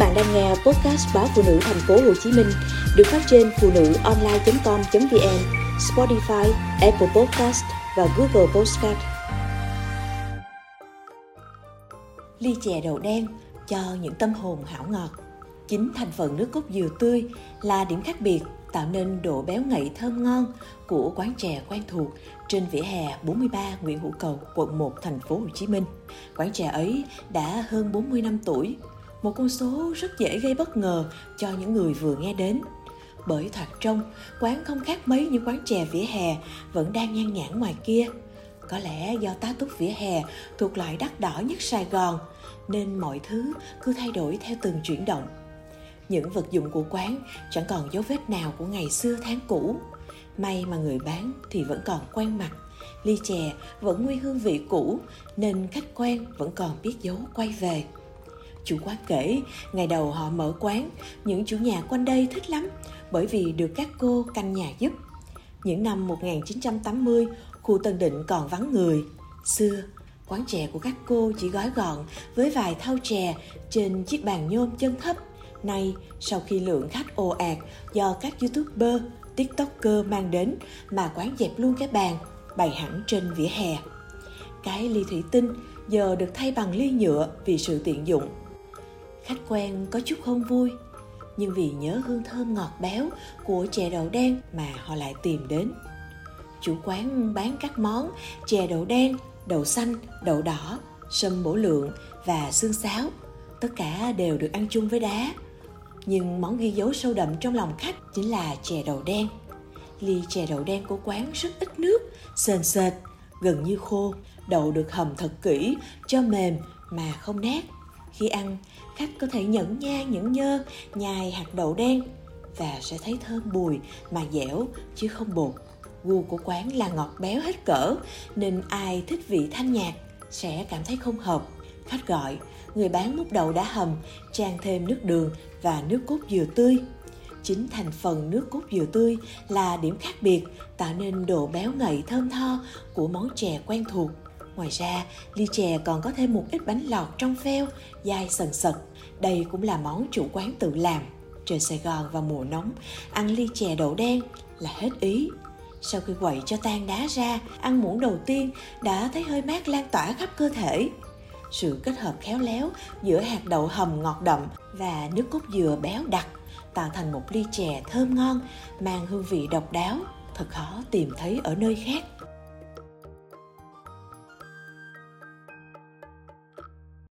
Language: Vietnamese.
bạn đang nghe podcast báo phụ nữ thành phố Hồ Chí Minh được phát trên phụ nữ online.com.vn, Spotify, Apple Podcast và Google Podcast. Ly chè đậu đen cho những tâm hồn hảo ngọt. Chính thành phần nước cốt dừa tươi là điểm khác biệt tạo nên độ béo ngậy thơm ngon của quán chè quen thuộc trên vỉa hè 43 Nguyễn Hữu Cầu, quận 1, thành phố Hồ Chí Minh. Quán chè ấy đã hơn 40 năm tuổi, một con số rất dễ gây bất ngờ cho những người vừa nghe đến. Bởi thoạt trông, quán không khác mấy những quán chè vỉa hè vẫn đang nhan nhản ngoài kia. Có lẽ do tá túc vỉa hè thuộc loại đắt đỏ nhất Sài Gòn, nên mọi thứ cứ thay đổi theo từng chuyển động. Những vật dụng của quán chẳng còn dấu vết nào của ngày xưa tháng cũ. May mà người bán thì vẫn còn quen mặt, ly chè vẫn nguyên hương vị cũ nên khách quen vẫn còn biết dấu quay về. Chủ quán kể, ngày đầu họ mở quán, những chủ nhà quanh đây thích lắm bởi vì được các cô canh nhà giúp. Những năm 1980, khu Tân Định còn vắng người. Xưa, quán chè của các cô chỉ gói gọn với vài thau chè trên chiếc bàn nhôm chân thấp. Nay, sau khi lượng khách ồ ạt do các youtuber, tiktoker mang đến mà quán dẹp luôn cái bàn, bày hẳn trên vỉa hè. Cái ly thủy tinh giờ được thay bằng ly nhựa vì sự tiện dụng khách quen có chút không vui. Nhưng vì nhớ hương thơm ngọt béo của chè đậu đen mà họ lại tìm đến. Chủ quán bán các món chè đậu đen, đậu xanh, đậu đỏ, sâm bổ lượng và xương sáo tất cả đều được ăn chung với đá. Nhưng món ghi dấu sâu đậm trong lòng khách chính là chè đậu đen. Ly chè đậu đen của quán rất ít nước, sền sệt, gần như khô, đậu được hầm thật kỹ, cho mềm mà không nát khi ăn, khách có thể nhẫn nha nhẫn nhơ nhai hạt đậu đen và sẽ thấy thơm bùi mà dẻo chứ không bột. Gu của quán là ngọt béo hết cỡ nên ai thích vị thanh nhạt sẽ cảm thấy không hợp. Khách gọi, người bán múc đậu đã hầm, trang thêm nước đường và nước cốt dừa tươi. Chính thành phần nước cốt dừa tươi là điểm khác biệt tạo nên độ béo ngậy thơm tho của món chè quen thuộc Ngoài ra, ly chè còn có thêm một ít bánh lọt trong pheo, dai sần sật. Đây cũng là món chủ quán tự làm. Trời Sài Gòn vào mùa nóng, ăn ly chè đậu đen là hết ý. Sau khi quậy cho tan đá ra, ăn muỗng đầu tiên đã thấy hơi mát lan tỏa khắp cơ thể. Sự kết hợp khéo léo giữa hạt đậu hầm ngọt đậm và nước cốt dừa béo đặc tạo thành một ly chè thơm ngon, mang hương vị độc đáo, thật khó tìm thấy ở nơi khác.